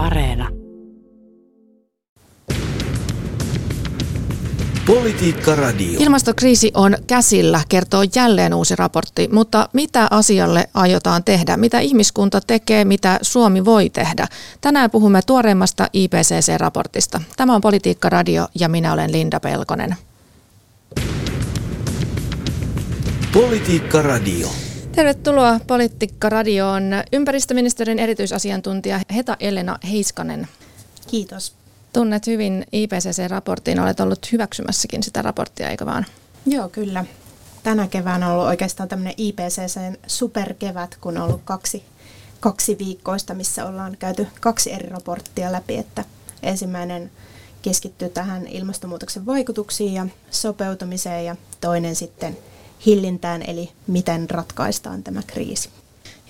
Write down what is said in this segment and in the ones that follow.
Areena. Politiikka Radio. Ilmastokriisi on käsillä, kertoo jälleen uusi raportti, mutta mitä asialle aiotaan tehdä? Mitä ihmiskunta tekee, mitä Suomi voi tehdä? Tänään puhumme tuoreimmasta IPCC-raportista. Tämä on Politiikka Radio ja minä olen Linda Pelkonen. Politiikka Radio. Tervetuloa Politiikka Radioon ympäristöministeriön erityisasiantuntija Heta Elena Heiskanen. Kiitos. Tunnet hyvin IPCC-raporttiin, olet ollut hyväksymässäkin sitä raporttia, eikö vaan? Joo, kyllä. Tänä keväänä on ollut oikeastaan tämmöinen IPCCn superkevät, kun on ollut kaksi, kaksi viikkoista, missä ollaan käyty kaksi eri raporttia läpi, että ensimmäinen keskittyy tähän ilmastonmuutoksen vaikutuksiin ja sopeutumiseen ja toinen sitten hillintään, eli miten ratkaistaan tämä kriisi.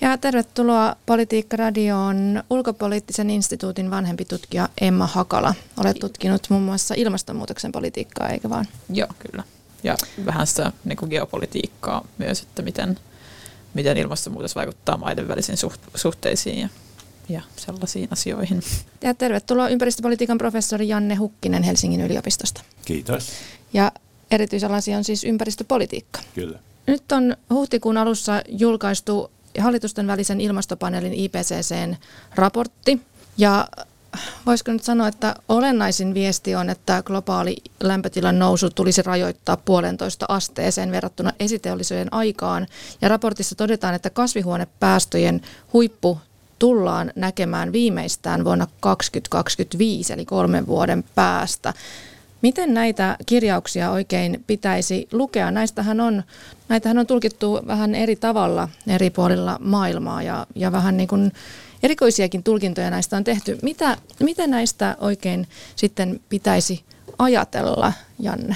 Ja tervetuloa Politiikka-radioon ulkopoliittisen instituutin vanhempi tutkija Emma Hakala. Olet tutkinut muun muassa ilmastonmuutoksen politiikkaa, eikö vaan? Joo, kyllä. Ja vähän sitä niin kuin geopolitiikkaa myös, että miten, miten ilmastonmuutos vaikuttaa maiden välisiin suht, suhteisiin ja, ja sellaisiin asioihin. Ja tervetuloa ympäristöpolitiikan professori Janne Hukkinen Helsingin yliopistosta. Kiitos. Ja erityisalasi on siis ympäristöpolitiikka. Kyllä. Nyt on huhtikuun alussa julkaistu hallitusten välisen ilmastopaneelin IPCCn raportti. Ja voisiko nyt sanoa, että olennaisin viesti on, että globaali lämpötilan nousu tulisi rajoittaa puolentoista asteeseen verrattuna esiteollisuuden aikaan. Ja raportissa todetaan, että kasvihuonepäästöjen huippu tullaan näkemään viimeistään vuonna 2025, eli kolmen vuoden päästä. Miten näitä kirjauksia oikein pitäisi lukea? Näistähän on, näitähän on tulkittu vähän eri tavalla eri puolilla maailmaa ja, ja vähän niin kuin erikoisiakin tulkintoja näistä on tehty. Mitä, mitä näistä oikein sitten pitäisi ajatella, Janne?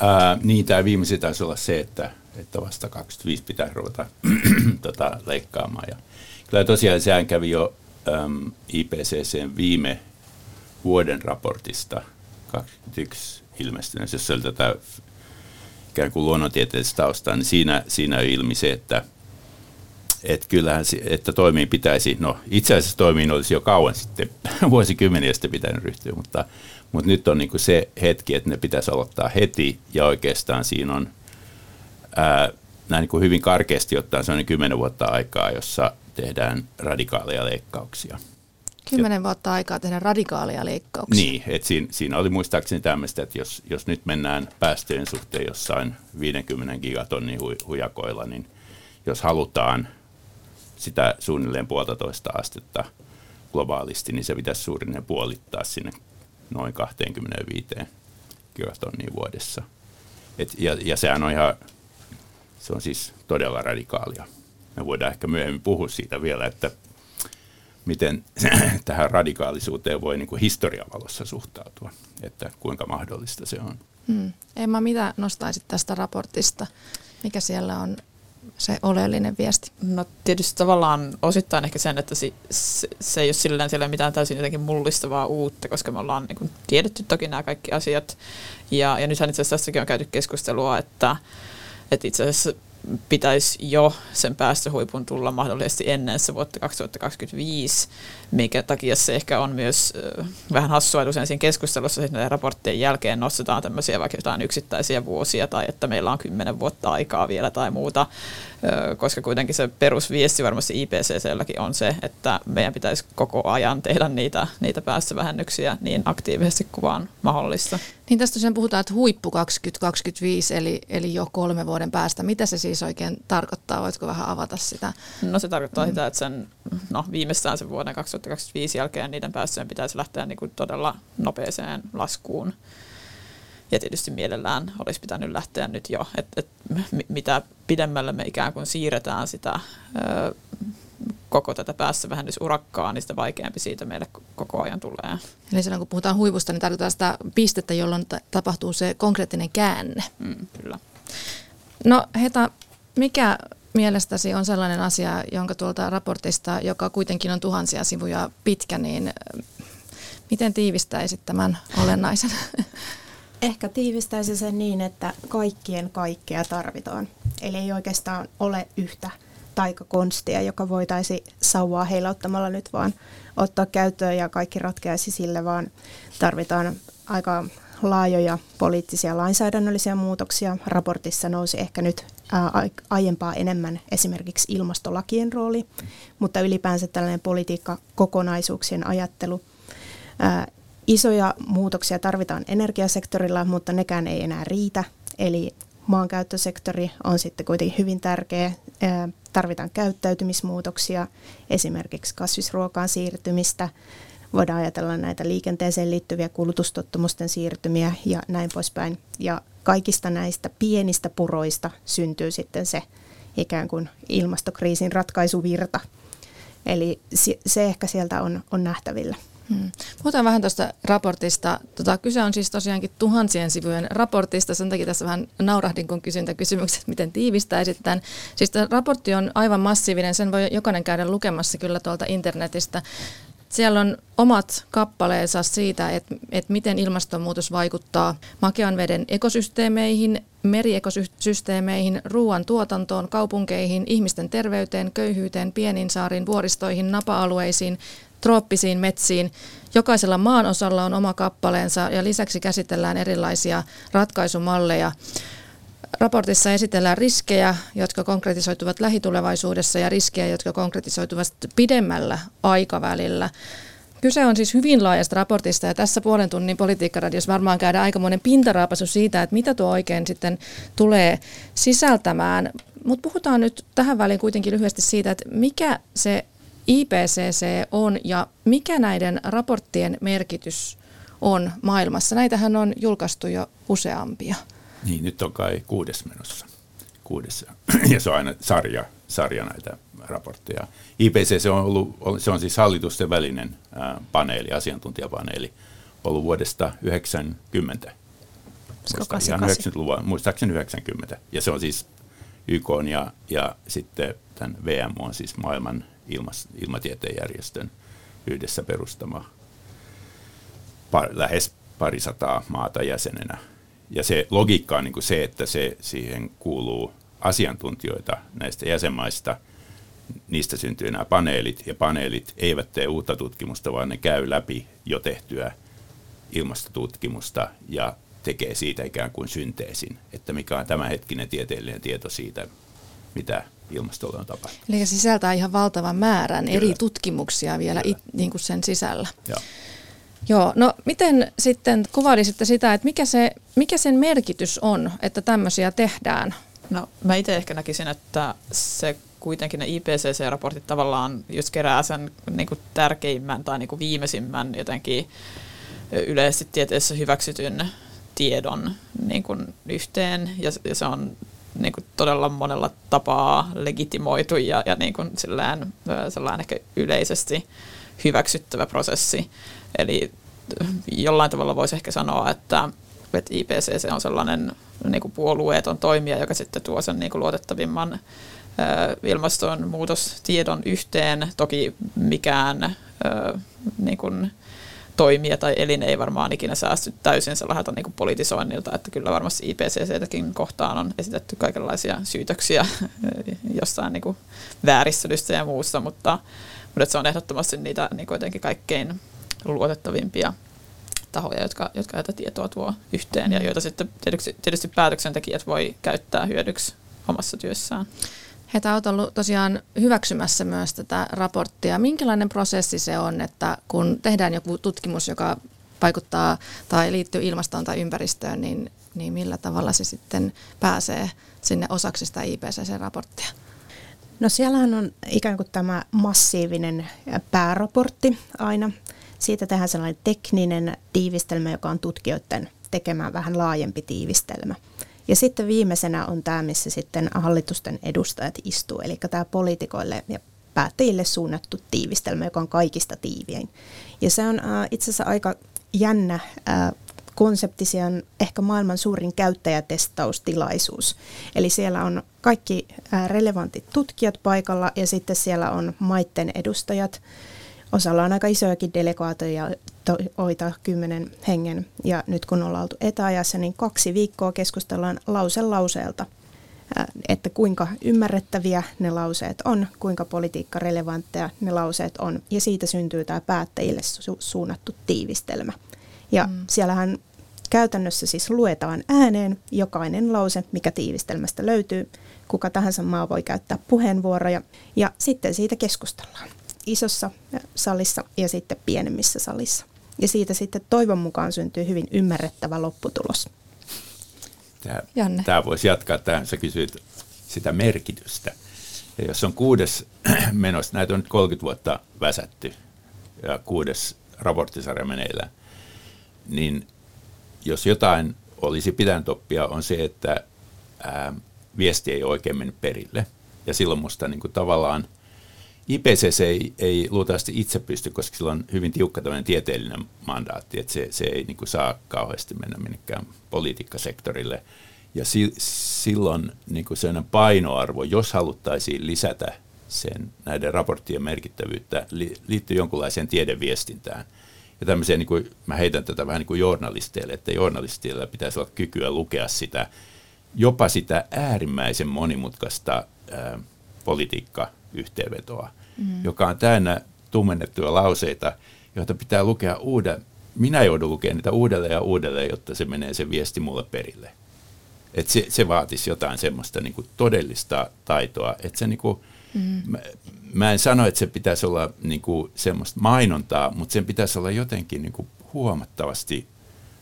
Ää, niin, tämä viimeisin taisi olla se, että, että vasta 25 pitää ruveta tota, leikkaamaan. Ja kyllä tosiaan sehän kävi jo äm, IPCCn viime vuoden raportista – 2021 ilmestynyt, jos oli tätä ikään kuin luonnontieteellistä taustaa, niin siinä, siinä on ilmi se, että että kyllähän, että toimiin pitäisi, no itse asiassa toimiin olisi jo kauan sitten, vuosikymmeniä sitten pitänyt ryhtyä, mutta, mutta nyt on niin kuin se hetki, että ne pitäisi aloittaa heti ja oikeastaan siinä on ää, näin niin kuin hyvin karkeasti ottaen sellainen kymmenen vuotta aikaa, jossa tehdään radikaaleja leikkauksia. Kymmenen vuotta aikaa tehdä radikaaleja leikkauksia. Niin, että siinä, siinä oli muistaakseni tämmöistä, että jos, jos nyt mennään päästöjen suhteen jossain 50 gigatonnin hu, hujakoilla, niin jos halutaan sitä suunnilleen puolitoista astetta globaalisti, niin se pitäisi suunnilleen puolittaa sinne noin 25 gigatonnia vuodessa. Et, ja, ja sehän on ihan, se on siis todella radikaalia. Me voidaan ehkä myöhemmin puhua siitä vielä, että miten tähän radikaalisuuteen voi niin kuin historiavalossa suhtautua, että kuinka mahdollista se on. Hmm. Emma, mitä nostaisit tästä raportista? Mikä siellä on se oleellinen viesti? No tietysti tavallaan osittain ehkä sen, että se, se, se ei ole sillä siellä mitään täysin jotenkin mullistavaa uutta, koska me ollaan niin kuin, tiedetty toki nämä kaikki asiat. Ja, ja nythän itse asiassa tässäkin on käyty keskustelua, että, että itse asiassa pitäisi jo sen päästöhuipun tulla mahdollisesti ennen se vuotta 2025, mikä takia se ehkä on myös vähän hassua, että usein siinä keskustelussa että raporttien jälkeen nostetaan tämmöisiä vaikka jotain yksittäisiä vuosia tai että meillä on kymmenen vuotta aikaa vielä tai muuta, koska kuitenkin se perusviesti varmasti IPCClläkin on se, että meidän pitäisi koko ajan tehdä niitä, niitä päästövähennyksiä niin aktiivisesti kuin vaan mahdollista. Niin tästä tosiaan puhutaan, että huippu 2025, eli, eli jo kolme vuoden päästä. Mitä se siis oikein tarkoittaa? Voitko vähän avata sitä? No se tarkoittaa mm. sitä, että sen, no, viimeistään sen vuoden 2025 jälkeen niiden päästöjen pitäisi lähteä niin kuin todella nopeeseen laskuun. Ja tietysti mielellään olisi pitänyt lähteä nyt jo, että et, mitä pidemmälle me ikään kuin siirretään sitä ö, koko tätä päästövähennysurakkaa, niin sitä vaikeampi siitä meille koko ajan tulee. Eli silloin kun puhutaan huivusta, niin tarkoittaa sitä pistettä, jolloin t- tapahtuu se konkreettinen käänne. Mm, kyllä. No Heta, mikä mielestäsi on sellainen asia, jonka tuolta raportista, joka kuitenkin on tuhansia sivuja pitkä, niin miten tiivistäisit tämän olennaisen? Ehkä tiivistäisi sen niin, että kaikkien kaikkea tarvitaan. Eli ei oikeastaan ole yhtä taikakonstia, joka voitaisi sauvaa heilauttamalla nyt vaan ottaa käyttöön ja kaikki ratkeaisi sille, vaan tarvitaan aika laajoja poliittisia lainsäädännöllisiä muutoksia. Raportissa nousi ehkä nyt aiempaa enemmän esimerkiksi ilmastolakien rooli, mutta ylipäänsä tällainen politiikka kokonaisuuksien ajattelu. Isoja muutoksia tarvitaan energiasektorilla, mutta nekään ei enää riitä. Eli maankäyttösektori on sitten kuitenkin hyvin tärkeä. Tarvitaan käyttäytymismuutoksia, esimerkiksi kasvisruokaan siirtymistä. Voidaan ajatella näitä liikenteeseen liittyviä kulutustottumusten siirtymiä ja näin poispäin. Ja kaikista näistä pienistä puroista syntyy sitten se ikään kuin ilmastokriisin ratkaisuvirta. Eli se ehkä sieltä on, on nähtävillä. Hmm. Puhutaan vähän tuosta raportista. Tota, kyse on siis tosiaankin tuhansien sivujen raportista. Sen takia tässä vähän naurahdin, kun kysyn kysymykset, miten tiivistäisit tämän. Siis tämä raportti on aivan massiivinen. Sen voi jokainen käydä lukemassa kyllä tuolta internetistä. Siellä on omat kappaleensa siitä, että, että miten ilmastonmuutos vaikuttaa makean veden ekosysteemeihin, meriekosysteemeihin, ruoan tuotantoon, kaupunkeihin, ihmisten terveyteen, köyhyyteen, pieniin saariin, vuoristoihin, napa-alueisiin, trooppisiin metsiin. Jokaisella maan osalla on oma kappaleensa ja lisäksi käsitellään erilaisia ratkaisumalleja. Raportissa esitellään riskejä, jotka konkretisoituvat lähitulevaisuudessa ja riskejä, jotka konkretisoituvat pidemmällä aikavälillä. Kyse on siis hyvin laajasta raportista ja tässä puolen tunnin politiikkaradiossa varmaan käydään aikamoinen pintaraapasu siitä, että mitä tuo oikein sitten tulee sisältämään. Mutta puhutaan nyt tähän väliin kuitenkin lyhyesti siitä, että mikä se IPCC on ja mikä näiden raporttien merkitys on maailmassa. Näitähän on julkaistu jo useampia. Niin, nyt on kai kuudes menossa. Kuudes. Ja se on aina sarja, sarja näitä raportteja. IPCC on, ollut, se on siis hallitusten välinen paneeli, asiantuntijapaneeli, ollut vuodesta 90. Ihan 90-luvun, muistaakseni 90. Ja se on siis YK ja, ja sitten tämän VM on siis maailman ilmatieteen järjestön yhdessä perustama lähes parisataa maata jäsenenä. Ja se logiikka on niin kuin se, että se, siihen kuuluu asiantuntijoita näistä jäsenmaista, niistä syntyy nämä paneelit, ja paneelit eivät tee uutta tutkimusta, vaan ne käy läpi jo tehtyä ilmastotutkimusta ja tekee siitä ikään kuin synteesin, että mikä on tämänhetkinen tieteellinen tieto siitä, mitä ilmastolle on tapahtunut. Eli sisältää ihan valtavan määrän Kyllä. eri tutkimuksia vielä it, niin kuin sen sisällä. Joo. Joo, no miten sitten kuvailisitte sitä, että mikä, se, mikä sen merkitys on, että tämmöisiä tehdään? No mä itse ehkä näkisin, että se kuitenkin ne IPCC-raportit tavallaan just kerää sen niin kuin tärkeimmän tai niin kuin viimeisimmän jotenkin yleisesti tieteessä hyväksytyn tiedon niin kuin yhteen ja, ja se on niin kuin todella monella tapaa legitimoitu ja, ja niin kuin sillään, sellainen ehkä yleisesti hyväksyttävä prosessi. Eli jollain tavalla voisi ehkä sanoa, että, että IPCC on sellainen niin kuin puolueeton toimija, joka sitten tuo sen niin kuin luotettavimman ilmastonmuutostiedon yhteen. Toki mikään niin kuin, toimija tai elin ei varmaan ikinä säästy täysin sellaiselta niin kuin politisoinnilta, että kyllä varmasti IPCCtäkin kohtaan on esitetty kaikenlaisia syytöksiä jostain niin kuin vääristelystä ja muusta, mutta, mutta se on ehdottomasti niitä niin kuin kaikkein luotettavimpia tahoja, jotka, jotka tätä tietoa tuo yhteen ja joita sitten tietysti, tietysti päätöksentekijät voi käyttää hyödyksi omassa työssään. Heitä olet ollut tosiaan hyväksymässä myös tätä raporttia. Minkälainen prosessi se on, että kun tehdään joku tutkimus, joka vaikuttaa tai liittyy ilmastoon tai ympäristöön, niin, niin millä tavalla se sitten pääsee sinne osaksi sitä IPCC-raporttia? No siellähän on ikään kuin tämä massiivinen pääraportti aina. Siitä tehdään sellainen tekninen tiivistelmä, joka on tutkijoiden tekemään vähän laajempi tiivistelmä. Ja sitten viimeisenä on tämä, missä sitten hallitusten edustajat istuu, eli tämä poliitikoille ja päättäjille suunnattu tiivistelmä, joka on kaikista tiiviein. Ja se on äh, itse asiassa aika jännä äh, konsepti, se on ehkä maailman suurin käyttäjätestaustilaisuus. Eli siellä on kaikki äh, relevantit tutkijat paikalla ja sitten siellä on maitten edustajat, Osalla on aika isojakin delegaatoja, oita kymmenen hengen. Ja nyt kun ollaan oltu etäajassa, niin kaksi viikkoa keskustellaan lause lauseelta että kuinka ymmärrettäviä ne lauseet on, kuinka politiikkarelevantteja ne lauseet on, ja siitä syntyy tämä päättäjille su- suunnattu tiivistelmä. Ja mm. siellähän käytännössä siis luetaan ääneen jokainen lause, mikä tiivistelmästä löytyy. Kuka tahansa maa voi käyttää puheenvuoroja, ja sitten siitä keskustellaan isossa salissa ja sitten pienemmissä salissa. Ja siitä sitten toivon mukaan syntyy hyvin ymmärrettävä lopputulos. Tämä, Janne. tämä voisi jatkaa tähän. Sä kysyit sitä merkitystä. Ja jos on kuudes menossa, näitä on nyt 30 vuotta väsätty ja kuudes raporttisarja meneillään, niin jos jotain olisi pitänyt oppia, on se, että ää, viesti ei oikein mennyt perille. Ja silloin musta niin kuin tavallaan IPCC ei, ei luultavasti itse pysty, koska sillä on hyvin tiukka tieteellinen mandaatti, että se, se ei niin kuin saa kauheasti mennä minnekään politiikkasektorille. Ja si, silloin niin kuin painoarvo, jos haluttaisiin lisätä sen näiden raporttien merkittävyyttä, li, liittyy jonkunlaiseen tiedeviestintään. Ja tämmöiseen, niin kuin, mä heitän tätä vähän niin kuin journalisteille, että journalisteilla pitäisi olla kykyä lukea sitä, jopa sitä äärimmäisen monimutkaista ää, politiikkaa yhteenvetoa, mm. joka on täynnä tummennettuja lauseita, joita pitää lukea uuden. Minä joudun lukemaan niitä uudelleen ja uudelleen, jotta se menee se viesti mulle perille. Et se, se vaatisi jotain semmoista niin kuin todellista taitoa, että se niin kuin, mm. mä, mä en sano, että se pitäisi olla niin kuin semmoista mainontaa, mutta sen pitäisi olla jotenkin niin kuin huomattavasti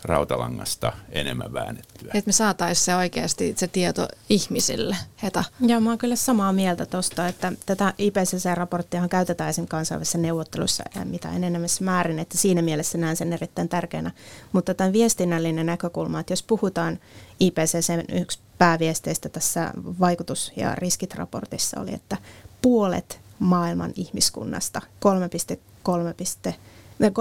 rautalangasta enemmän väännettyä. Että me saataisiin se oikeasti se tieto ihmisille, Heta. Joo, mä oon kyllä samaa mieltä tuosta, että tätä IPCC-raporttia käytetään esimerkiksi kansainvälisissä neuvottelussa mitä enemmässä määrin, että siinä mielessä näen sen erittäin tärkeänä. Mutta tämän viestinnällinen näkökulma, että jos puhutaan IPCCn yksi pääviesteistä tässä vaikutus- ja riskit-raportissa oli, että puolet maailman ihmiskunnasta 3,3 3,3-3,6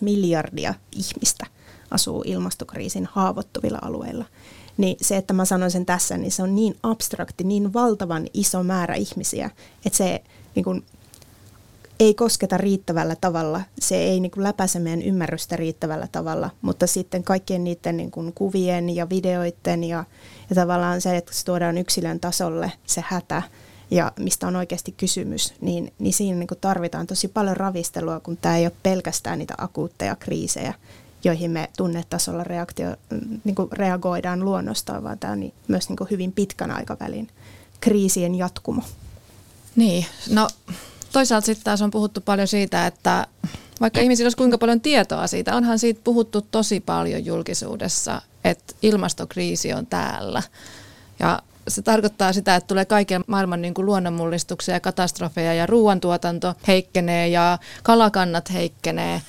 miljardia ihmistä asuu ilmastokriisin haavoittuvilla alueilla. Niin se, että mä sanon sen tässä, niin se on niin abstrakti, niin valtavan iso määrä ihmisiä, että se niin kun, ei kosketa riittävällä tavalla, se ei niin kuin läpäise meidän ymmärrystä riittävällä tavalla, mutta sitten kaikkien niiden niin kuin kuvien ja videoiden ja, ja tavallaan se, että se tuodaan yksilön tasolle se hätä, ja mistä on oikeasti kysymys, niin, niin siinä niin kuin tarvitaan tosi paljon ravistelua, kun tämä ei ole pelkästään niitä akuutteja kriisejä, joihin me tunnetasolla reaktio, niin kuin reagoidaan luonnostaan, vaan tämä on niin, myös niin kuin hyvin pitkän aikavälin kriisien jatkumo. Niin, no toisaalta sitten taas on puhuttu paljon siitä, että vaikka ihmisillä olisi kuinka paljon tietoa siitä, onhan siitä puhuttu tosi paljon julkisuudessa, että ilmastokriisi on täällä. Ja se tarkoittaa sitä, että tulee kaiken maailman niin kuin luonnonmullistuksia ja katastrofeja ja ruoantuotanto heikkenee ja kalakannat heikkenee.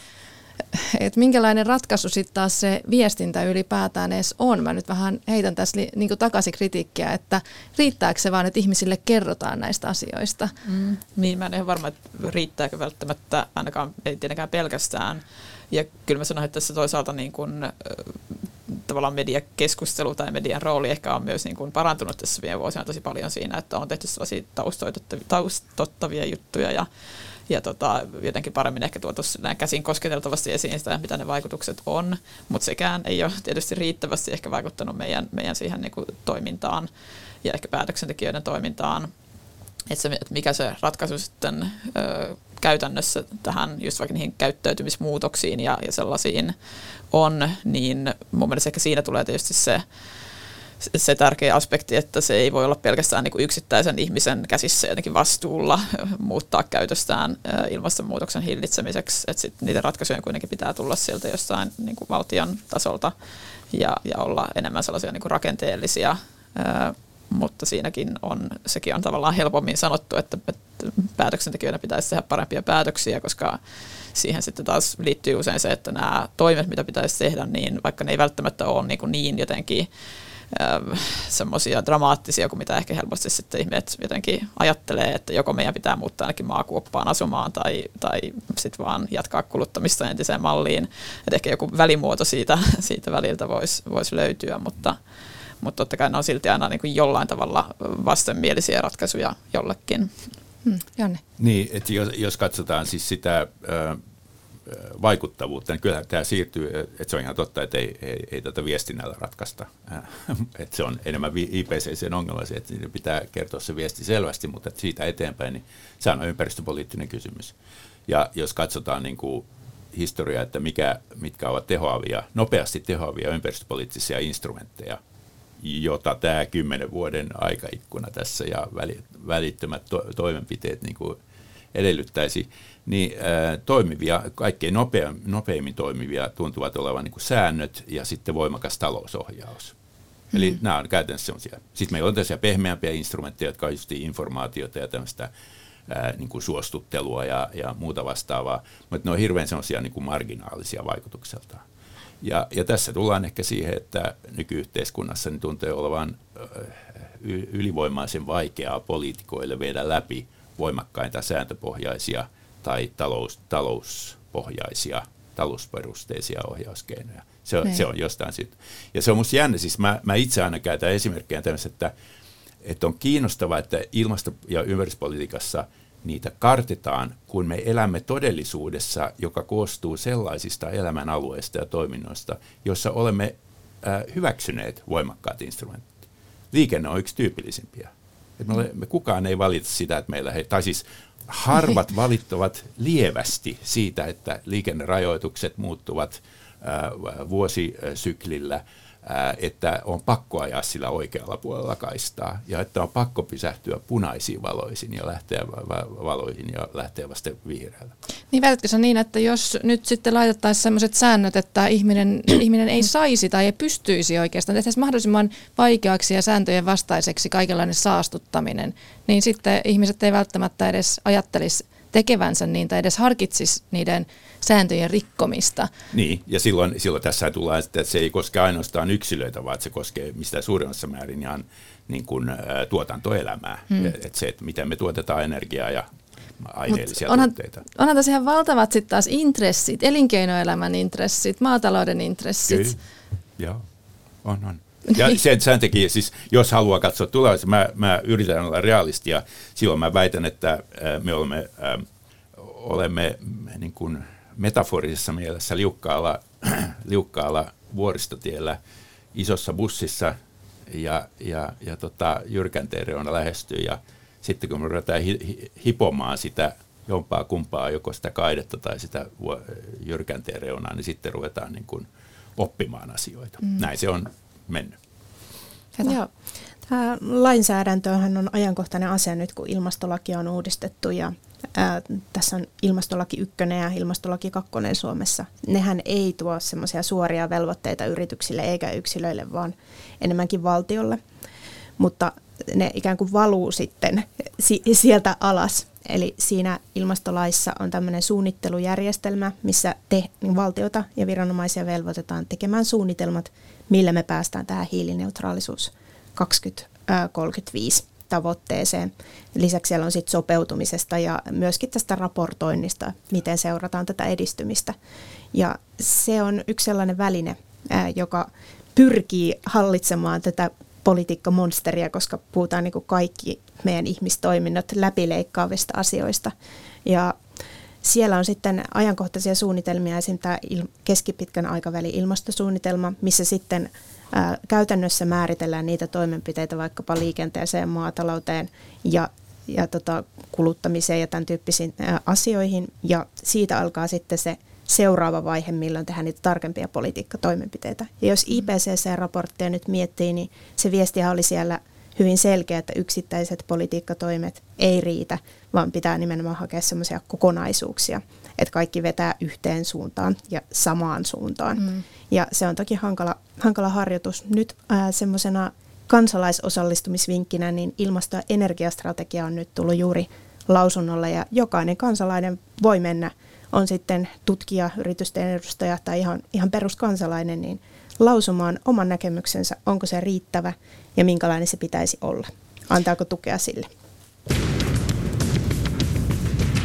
Et minkälainen ratkaisu sitten taas se viestintä ylipäätään edes on? Mä nyt vähän heitän tässä li, niin takaisin kritiikkiä, että riittääkö se vaan, että ihmisille kerrotaan näistä asioista? Mm. Niin, mä en ole varma, että riittääkö välttämättä, ainakaan ei tietenkään pelkästään. Ja kyllä mä sanoin, että tässä toisaalta niin kun, tavallaan mediakeskustelu tai median rooli ehkä on myös niin kuin parantunut tässä viime vuosina tosi paljon siinä, että on tehty sellaisia taustottavia juttuja ja, ja tota, jotenkin paremmin ehkä tuotu käsin kosketeltavasti esiin sitä, mitä ne vaikutukset on, mutta sekään ei ole tietysti riittävästi ehkä vaikuttanut meidän, meidän siihen niin kuin toimintaan ja ehkä päätöksentekijöiden toimintaan. Että, se, että mikä se ratkaisu sitten ö, käytännössä tähän just vaikka niihin käyttäytymismuutoksiin ja, ja sellaisiin on, niin mun mielestä ehkä siinä tulee tietysti se, se tärkeä aspekti, että se ei voi olla pelkästään niin kuin yksittäisen ihmisen käsissä jotenkin vastuulla muuttaa käytöstään ilmastonmuutoksen hillitsemiseksi, että sit niiden ratkaisujen kuitenkin pitää tulla sieltä jostain niin kuin valtion tasolta ja, ja olla enemmän sellaisia niin kuin rakenteellisia mutta siinäkin on, sekin on tavallaan helpommin sanottu, että, että päätöksentekijöiden pitäisi tehdä parempia päätöksiä, koska siihen sitten taas liittyy usein se, että nämä toimet, mitä pitäisi tehdä, niin vaikka ne ei välttämättä ole niin, kuin niin jotenkin semmoisia dramaattisia kuin mitä ehkä helposti sitten ihmiset jotenkin ajattelee, että joko meidän pitää muuttaa ainakin maakuoppaan asumaan tai, tai sitten vaan jatkaa kuluttamista entiseen malliin. Että ehkä joku välimuoto siitä, siitä väliltä voisi vois löytyä, mutta, mutta totta kai ne on silti aina niin kuin jollain tavalla vastenmielisiä ratkaisuja jollekin. Hmm, Janne. Niin, että jos, jos katsotaan siis sitä vaikuttavuutta, niin kyllähän tämä siirtyy, että se on ihan totta, että ei, ei, ei tätä viestinnällä ratkaista. että se on enemmän IPCCn ongelma se, että pitää kertoa se viesti selvästi, mutta että siitä eteenpäin, niin se on ympäristöpoliittinen kysymys. Ja jos katsotaan niin kuin historiaa, että mikä, mitkä ovat tehoavia, nopeasti tehoavia ympäristöpoliittisia instrumentteja, jota tämä kymmenen vuoden aikaikkuna tässä ja välittömät to- toimenpiteet niin kuin edellyttäisi, niin ää, toimivia, kaikkein nopea, nopeimmin toimivia tuntuvat olevan niin kuin säännöt ja sitten voimakas talousohjaus. Mm. Eli nämä on käytännössä sellaisia. Sitten meillä on tällaisia pehmeämpiä instrumentteja, jotka on just informaatiota ja tämmöistä ää, niin kuin suostuttelua ja, ja muuta vastaavaa, mutta ne on hirveän sellaisia niin kuin marginaalisia vaikutukseltaan. Ja, ja tässä tullaan ehkä siihen, että nykyyhteiskunnassa niin tuntuu olevan ylivoimaisen vaikeaa poliitikoille viedä läpi voimakkaita sääntöpohjaisia tai talous, talouspohjaisia, talousperusteisia ohjauskeinoja. Se on, se on jostain siitä. Ja se on musta jännä, siis mä, mä itse aina käytän esimerkkejä tämmöistä, että, että on kiinnostavaa, että ilmasto- ja ympäristöpolitiikassa – niitä kartetaan, kun me elämme todellisuudessa, joka koostuu sellaisista elämänalueista ja toiminnoista, joissa olemme äh, hyväksyneet voimakkaat instrumentit. Liikenne on yksi tyypillisimpiä. Et me, ole, me kukaan ei valita sitä, että meillä he, tai siis harvat valittavat lievästi siitä, että liikennerajoitukset muuttuvat äh, vuosisyklillä – että on pakko ajaa sillä oikealla puolella kaistaa ja että on pakko pysähtyä punaisiin valoihin ja lähteä valoihin ja lähteä vasta vihreällä. Niin väitätkö se niin, että jos nyt sitten laitettaisiin sellaiset säännöt, että ihminen, ihminen ei saisi tai ei pystyisi oikeastaan, tehtäisiin mahdollisimman vaikeaksi ja sääntöjen vastaiseksi kaikenlainen saastuttaminen, niin sitten ihmiset ei välttämättä edes ajattelisi tekevänsä niin tai edes harkitsisi niiden sääntöjen rikkomista. Niin, ja silloin, silloin tässä tullaan, että se ei koske ainoastaan yksilöitä, vaan se koskee mistä suurimmassa määrin ihan niin kuin, ä, tuotantoelämää. Hmm. Että se, että miten me tuotetaan energiaa ja aineellisia onhan, tuotteita. Onhan tässä ihan valtavat sitten taas intressit, elinkeinoelämän intressit, maatalouden intressit. Kyllä, joo, on, on. Ja sen, sen takia, siis jos haluaa katsoa tulevaisuutta, mä, mä yritän olla realisti ja silloin mä väitän, että me olemme, äh, olemme niin kuin metaforisessa mielessä liukkaalla, liukkaalla vuoristotiellä isossa bussissa ja, ja, ja tota, jyrkänteen reuna lähestyy ja sitten kun me ruvetaan hi, hi, hipomaan sitä jompaa kumpaa, joko sitä kaidetta tai sitä jyrkänteen reunaa, niin sitten ruvetaan niin kuin oppimaan asioita. Mm. Näin se on mennyt. Joo. Tämä lainsäädäntöhän on ajankohtainen asia nyt, kun ilmastolaki on uudistettu ja ää, tässä on ilmastolaki ykkönen ja ilmastolaki kakkonen Suomessa. Nehän ei tuo semmoisia suoria velvoitteita yrityksille eikä yksilöille, vaan enemmänkin valtiolle. Mutta ne ikään kuin valuu sitten si- sieltä alas. Eli siinä ilmastolaissa on tämmöinen suunnittelujärjestelmä, missä te, niin valtiota ja viranomaisia velvoitetaan tekemään suunnitelmat, millä me päästään tähän hiilineutraalisuus 2035 tavoitteeseen. Lisäksi siellä on sit sopeutumisesta ja myöskin tästä raportoinnista, miten seurataan tätä edistymistä. Ja se on yksi sellainen väline, joka pyrkii hallitsemaan tätä politiikkamonsteria, koska puhutaan niin kuin kaikki meidän ihmistoiminnot läpileikkaavista asioista. Ja siellä on sitten ajankohtaisia suunnitelmia, esimerkiksi tämä keskipitkän aikavälin ilmastosuunnitelma, missä sitten ää, käytännössä määritellään niitä toimenpiteitä vaikkapa liikenteeseen, maatalouteen ja, ja tota, kuluttamiseen ja tämän tyyppisiin ää, asioihin. Ja siitä alkaa sitten se seuraava vaihe, milloin tehdään niitä tarkempia politiikkatoimenpiteitä. Ja jos IPCC-raporttia nyt miettii, niin se viestiä oli siellä hyvin selkeä, että yksittäiset politiikkatoimet ei riitä, vaan pitää nimenomaan hakea semmoisia kokonaisuuksia, että kaikki vetää yhteen suuntaan ja samaan suuntaan. Mm. Ja se on toki hankala, hankala harjoitus. Nyt semmoisena kansalaisosallistumisvinkkinä, niin ilmasto- ja energiastrategia on nyt tullut juuri lausunnolle ja jokainen kansalainen voi mennä, on sitten tutkija, yritysten edustaja tai ihan, ihan peruskansalainen, niin lausumaan oman näkemyksensä, onko se riittävä ja minkälainen se pitäisi olla. Antaako tukea sille?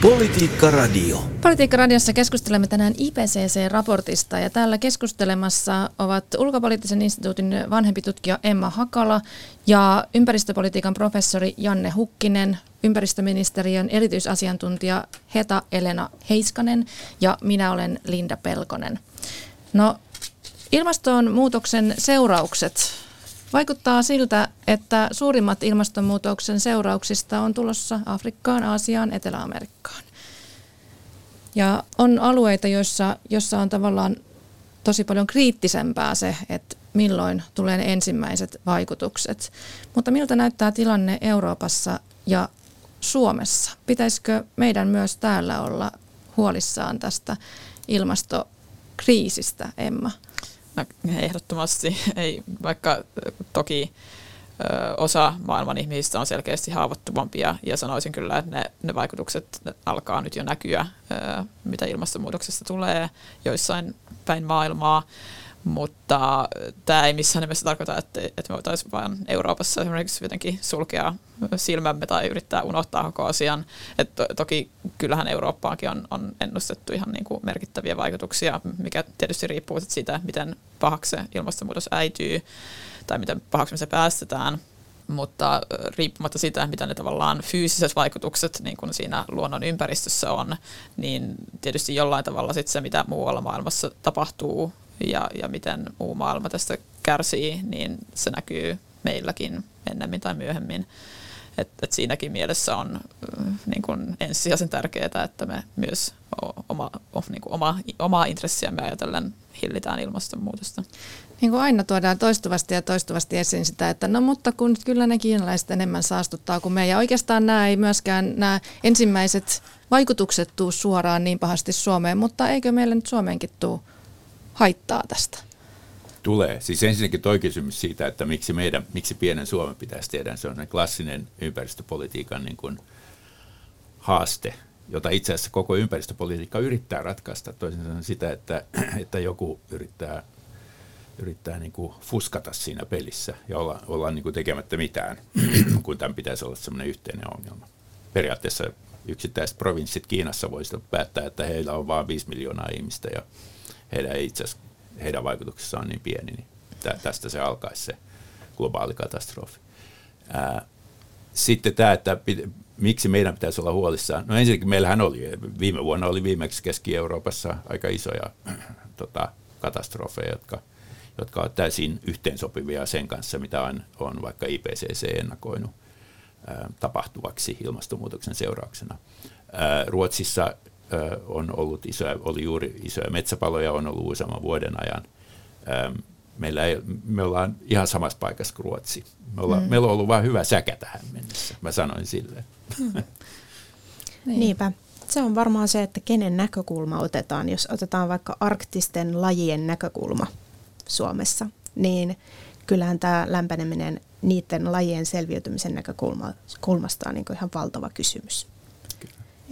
Politiikka Radio. Politiikka Radiossa keskustelemme tänään IPCC-raportista ja täällä keskustelemassa ovat ulkopoliittisen instituutin vanhempi tutkija Emma Hakala ja ympäristöpolitiikan professori Janne Hukkinen, ympäristöministeriön erityisasiantuntija Heta Elena Heiskanen ja minä olen Linda Pelkonen. No, ilmastonmuutoksen seuraukset Vaikuttaa siltä, että suurimmat ilmastonmuutoksen seurauksista on tulossa Afrikkaan, Aasiaan, Etelä-Amerikkaan. Ja on alueita, joissa, joissa on tavallaan tosi paljon kriittisempää se, että milloin tulee ne ensimmäiset vaikutukset. Mutta miltä näyttää tilanne Euroopassa ja Suomessa? Pitäisikö meidän myös täällä olla huolissaan tästä ilmastokriisistä, Emma? No, ehdottomasti ei, vaikka toki ö, osa maailman ihmisistä on selkeästi haavoittuvampia ja sanoisin kyllä, että ne, ne vaikutukset alkaa nyt jo näkyä, ö, mitä ilmastonmuutoksesta tulee joissain päin maailmaa. Mutta tämä ei missään nimessä tarkoita, että, että me voitaisiin vain Euroopassa esimerkiksi jotenkin sulkea silmämme tai yrittää unohtaa koko asian. Et to, toki kyllähän Eurooppaankin on, on ennustettu ihan niin kuin merkittäviä vaikutuksia, mikä tietysti riippuu siitä, miten pahaksi se ilmastonmuutos äityy tai miten pahaksi me se päästetään mutta riippumatta siitä, mitä ne tavallaan fyysiset vaikutukset niin kuin siinä luonnon ympäristössä on, niin tietysti jollain tavalla sit se, mitä muualla maailmassa tapahtuu ja, ja miten muu maailma tästä kärsii, niin se näkyy meilläkin ennemmin tai myöhemmin. Et, et siinäkin mielessä on niin kuin ensisijaisen tärkeää, että me myös oma, niin kuin oma, omaa intressiämme ajatellen hillitään ilmastonmuutosta. Niin kuin aina tuodaan toistuvasti ja toistuvasti esiin sitä, että no mutta kun kyllä ne kiinalaiset enemmän saastuttaa kuin me. Ja oikeastaan nämä ei myöskään nämä ensimmäiset vaikutukset tuu suoraan niin pahasti Suomeen, mutta eikö meillä nyt Suomeenkin tuu haittaa tästä? Tulee. Siis ensinnäkin toi kysymys siitä, että miksi, meidän, miksi pienen Suomen pitäisi tehdä. Se on klassinen ympäristöpolitiikan niin kuin haaste, jota itse asiassa koko ympäristöpolitiikka yrittää ratkaista. Toisin sanoen sitä, että, että joku yrittää, yrittää niin kuin fuskata siinä pelissä ja olla, olla niin kuin tekemättä mitään, kun tämän pitäisi olla sellainen yhteinen ongelma. Periaatteessa yksittäiset provinssit Kiinassa voisivat päättää, että heillä on vain 5 miljoonaa ihmistä ja heidän ei itse heidän vaikutuksessaan on niin pieni, niin tästä se alkaisi se globaali katastrofi. Ää, sitten tämä, että miksi meidän pitäisi olla huolissaan. No ensinnäkin meillähän oli, viime vuonna oli viimeksi Keski-Euroopassa aika isoja tota, katastrofeja, jotka, jotka ovat täysin yhteensopivia sen kanssa, mitä on, on vaikka IPCC ennakoinut ää, tapahtuvaksi ilmastonmuutoksen seurauksena. Ää, Ruotsissa on ollut isoja, oli juuri isoja metsäpaloja, on ollut useamman vuoden ajan. Meillä ei, me ollaan ihan samassa paikassa kuin Ruotsi. Me olla, mm. Meillä on ollut vain hyvä säkä tähän mennessä, mä sanoin sille. Mm. niin. Niinpä. Se on varmaan se, että kenen näkökulma otetaan. Jos otetaan vaikka arktisten lajien näkökulma Suomessa, niin kyllähän tämä lämpeneminen niiden lajien selviytymisen näkökulmasta on niin ihan valtava kysymys.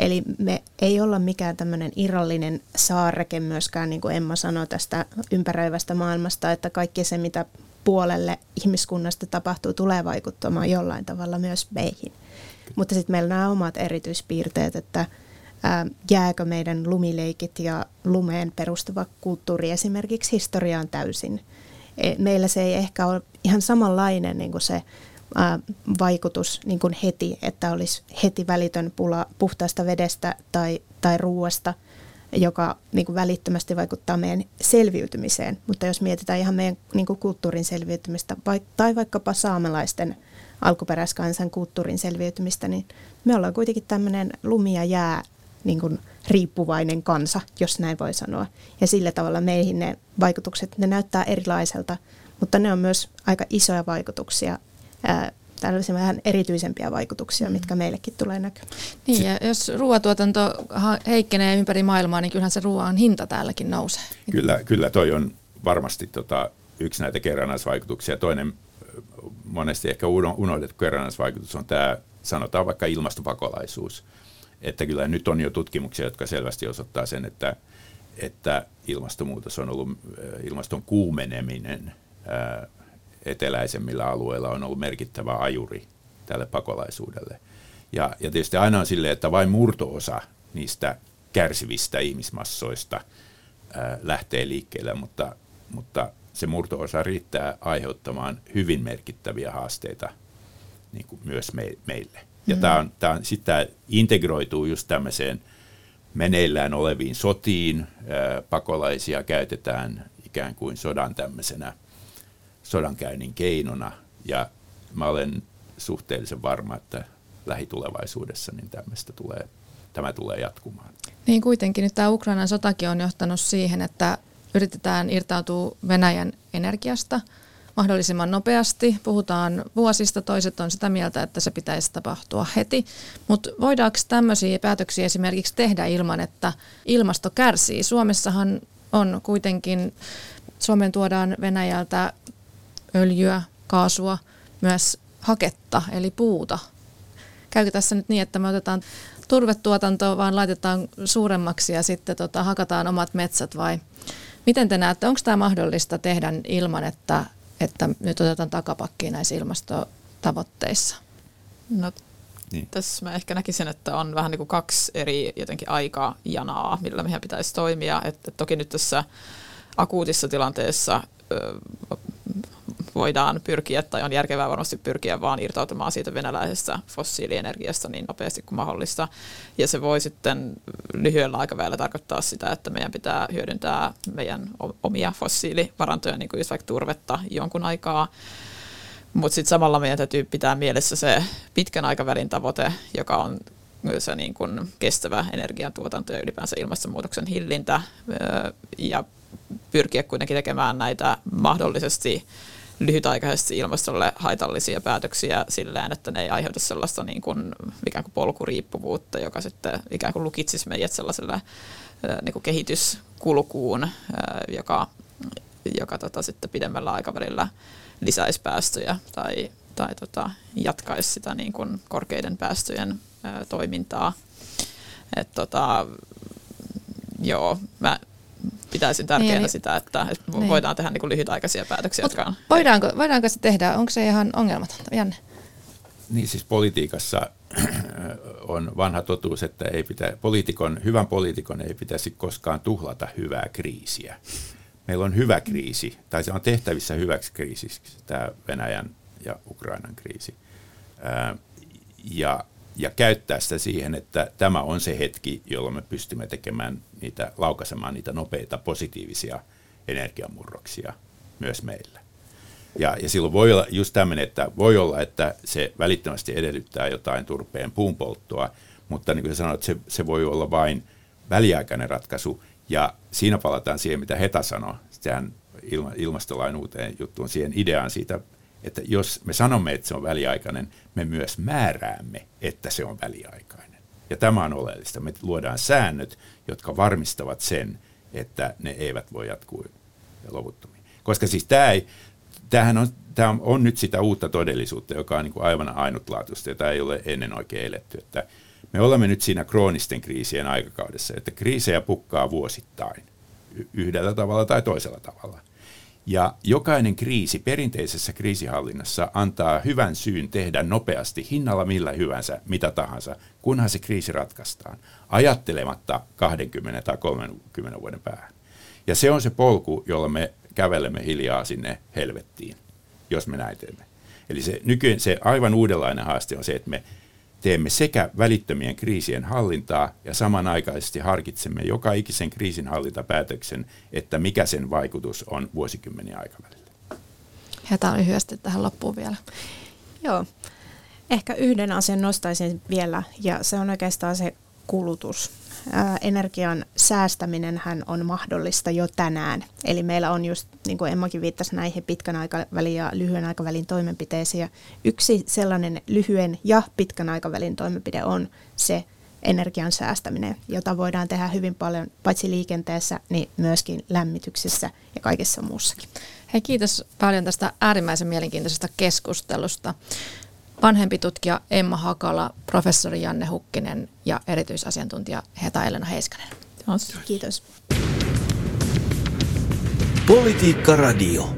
Eli me ei olla mikään tämmöinen irrallinen saareke myöskään, niin kuin Emma sanoi tästä ympäröivästä maailmasta, että kaikki se, mitä puolelle ihmiskunnasta tapahtuu, tulee vaikuttamaan jollain tavalla myös meihin. Mutta sitten meillä on nämä omat erityispiirteet, että ää, jääkö meidän lumileikit ja lumeen perustuva kulttuuri esimerkiksi historiaan täysin. E, meillä se ei ehkä ole ihan samanlainen niin kuin se vaikutus niin kuin heti, että olisi heti välitön pula puhtaasta vedestä tai, tai ruoasta, joka niin kuin välittömästi vaikuttaa meidän selviytymiseen. Mutta jos mietitään ihan meidän niin kuin kulttuurin selviytymistä vai, tai vaikkapa saamelaisten alkuperäiskansan kulttuurin selviytymistä, niin me ollaan kuitenkin tämmöinen lumi ja jää niin kuin riippuvainen kansa, jos näin voi sanoa. Ja sillä tavalla meihin ne vaikutukset, ne näyttää erilaiselta, mutta ne on myös aika isoja vaikutuksia tällaisia vähän erityisempiä vaikutuksia, mm. mitkä meillekin tulee näkymään. Niin, ja jos ruoatuotanto heikkenee ympäri maailmaa, niin kyllähän se ruoan hinta täälläkin nousee. Kyllä, kyllä toi on varmasti tota, yksi näitä kerrannaisvaikutuksia. Toinen monesti ehkä unohdettu kerrannaisvaikutus on tämä, sanotaan vaikka ilmastopakolaisuus. Että kyllä nyt on jo tutkimuksia, jotka selvästi osoittaa sen, että, että ilmastonmuutos on ollut, ilmaston kuumeneminen eteläisemmillä alueilla on ollut merkittävä ajuri tälle pakolaisuudelle. Ja, ja tietysti aina on silleen, että vain murtoosa niistä kärsivistä ihmismassoista ää, lähtee liikkeelle, mutta, mutta se murtoosa riittää aiheuttamaan hyvin merkittäviä haasteita niin kuin myös me, meille. Ja mm. tämä on, tämä on, sitä integroituu just tämmöiseen meneillään oleviin sotiin. Ää, pakolaisia käytetään ikään kuin sodan tämmöisenä sodankäynnin keinona. Ja mä olen suhteellisen varma, että lähitulevaisuudessa niin tämmöistä tulee, tämä tulee jatkumaan. Niin kuitenkin nyt tämä Ukrainan sotakin on johtanut siihen, että yritetään irtautua Venäjän energiasta mahdollisimman nopeasti. Puhutaan vuosista, toiset on sitä mieltä, että se pitäisi tapahtua heti. Mutta voidaanko tämmöisiä päätöksiä esimerkiksi tehdä ilman, että ilmasto kärsii? Suomessahan on kuitenkin, Suomeen tuodaan Venäjältä öljyä, kaasua, myös haketta eli puuta. Käykö tässä nyt niin, että me otetaan turvetuotantoa, vaan laitetaan suuremmaksi ja sitten tota, hakataan omat metsät vai miten te näette, onko tämä mahdollista tehdä ilman, että, että nyt otetaan takapakkiin näissä ilmastotavoitteissa? No niin. Tässä mä ehkä näkisin, että on vähän niin kuin kaksi eri jotenkin aikajanaa, millä meidän pitäisi toimia. Että toki nyt tässä akuutissa tilanteessa voidaan pyrkiä, tai on järkevää varmasti pyrkiä vaan irtautumaan siitä venäläisestä fossiilienergiasta niin nopeasti kuin mahdollista. Ja se voi sitten lyhyellä aikavälillä tarkoittaa sitä, että meidän pitää hyödyntää meidän omia fossiilivarantoja, niin kuin just vaikka turvetta jonkun aikaa. Mutta sitten samalla meidän täytyy pitää mielessä se pitkän aikavälin tavoite, joka on se niin kuin kestävä energiantuotanto ja ylipäänsä ilmastonmuutoksen hillintä ja pyrkiä kuitenkin tekemään näitä mahdollisesti lyhytaikaisesti ilmastolle haitallisia päätöksiä silleen, että ne ei aiheuta sellaista niin kuin, ikään kuin polkuriippuvuutta, joka sitten ikään kuin lukitsisi meidät sellaiselle niin kuin kehityskulkuun, joka, joka tota, sitten pidemmällä aikavälillä lisäisi päästöjä tai, tai tota, jatkaisi sitä niin kuin korkeiden päästöjen toimintaa. Et, tota, joo, mä pitäisin tärkeänä niin, sitä, että, että niin. voidaan tehdä niin lyhytaikaisia päätöksiä. jotka on, voidaanko, voidaanko se tehdä? Onko se ihan ongelmatonta? Janne? Niin siis politiikassa on vanha totuus, että ei pitä, poliitikon, hyvän poliitikon ei pitäisi koskaan tuhlata hyvää kriisiä. Meillä on hyvä kriisi, tai se on tehtävissä hyväksi kriisiksi, tämä Venäjän ja Ukrainan kriisi. Ja ja käyttää sitä siihen, että tämä on se hetki, jolloin me pystymme tekemään niitä, laukaisemaan niitä nopeita positiivisia energiamurroksia myös meillä. Ja, ja silloin voi olla just tämmöinen, että voi olla, että se välittömästi edellyttää jotain turpeen puunpolttoa, mutta niin kuin sanoit, se, se voi olla vain väliaikainen ratkaisu. Ja siinä palataan siihen, mitä Heta sanoi, sehän ilma, ilmastolain uuteen juttuun, siihen ideaan siitä että jos me sanomme, että se on väliaikainen, me myös määräämme, että se on väliaikainen. Ja tämä on oleellista. Me luodaan säännöt, jotka varmistavat sen, että ne eivät voi jatkuu loputtomiin. Koska siis tämä ei, tämähän on, tämä on nyt sitä uutta todellisuutta, joka on niin kuin aivan ainutlaatuista, jota ei ole ennen oikein eletty. Että me olemme nyt siinä kroonisten kriisien aikakaudessa, että kriisejä pukkaa vuosittain yhdellä tavalla tai toisella tavalla – ja jokainen kriisi perinteisessä kriisihallinnassa antaa hyvän syyn tehdä nopeasti hinnalla millä hyvänsä, mitä tahansa, kunhan se kriisi ratkaistaan, ajattelematta 20 tai 30 vuoden päähän. Ja se on se polku, jolla me kävelemme hiljaa sinne helvettiin, jos me näin teemme. Eli se, nykyään se aivan uudenlainen haaste on se, että me teemme sekä välittömien kriisien hallintaa ja samanaikaisesti harkitsemme joka ikisen kriisinhallintapäätöksen, että mikä sen vaikutus on vuosikymmeniä aikavälillä. Hetä lyhyesti tähän loppuun vielä. Joo. Ehkä yhden asian nostaisin vielä, ja se on oikeastaan se kulutus energian säästäminen hän on mahdollista jo tänään. Eli meillä on just, niin kuin Emmakin viittasi näihin pitkän aikavälin ja lyhyen aikavälin toimenpiteisiin. Yksi sellainen lyhyen ja pitkän aikavälin toimenpide on se energian säästäminen, jota voidaan tehdä hyvin paljon paitsi liikenteessä, niin myöskin lämmityksessä ja kaikessa muussakin. Hei, kiitos paljon tästä äärimmäisen mielenkiintoisesta keskustelusta vanhempi tutkija Emma Hakala, professori Janne Hukkinen ja erityisasiantuntija Heta Elena Heiskanen. Kiitos. Politiikka Radio.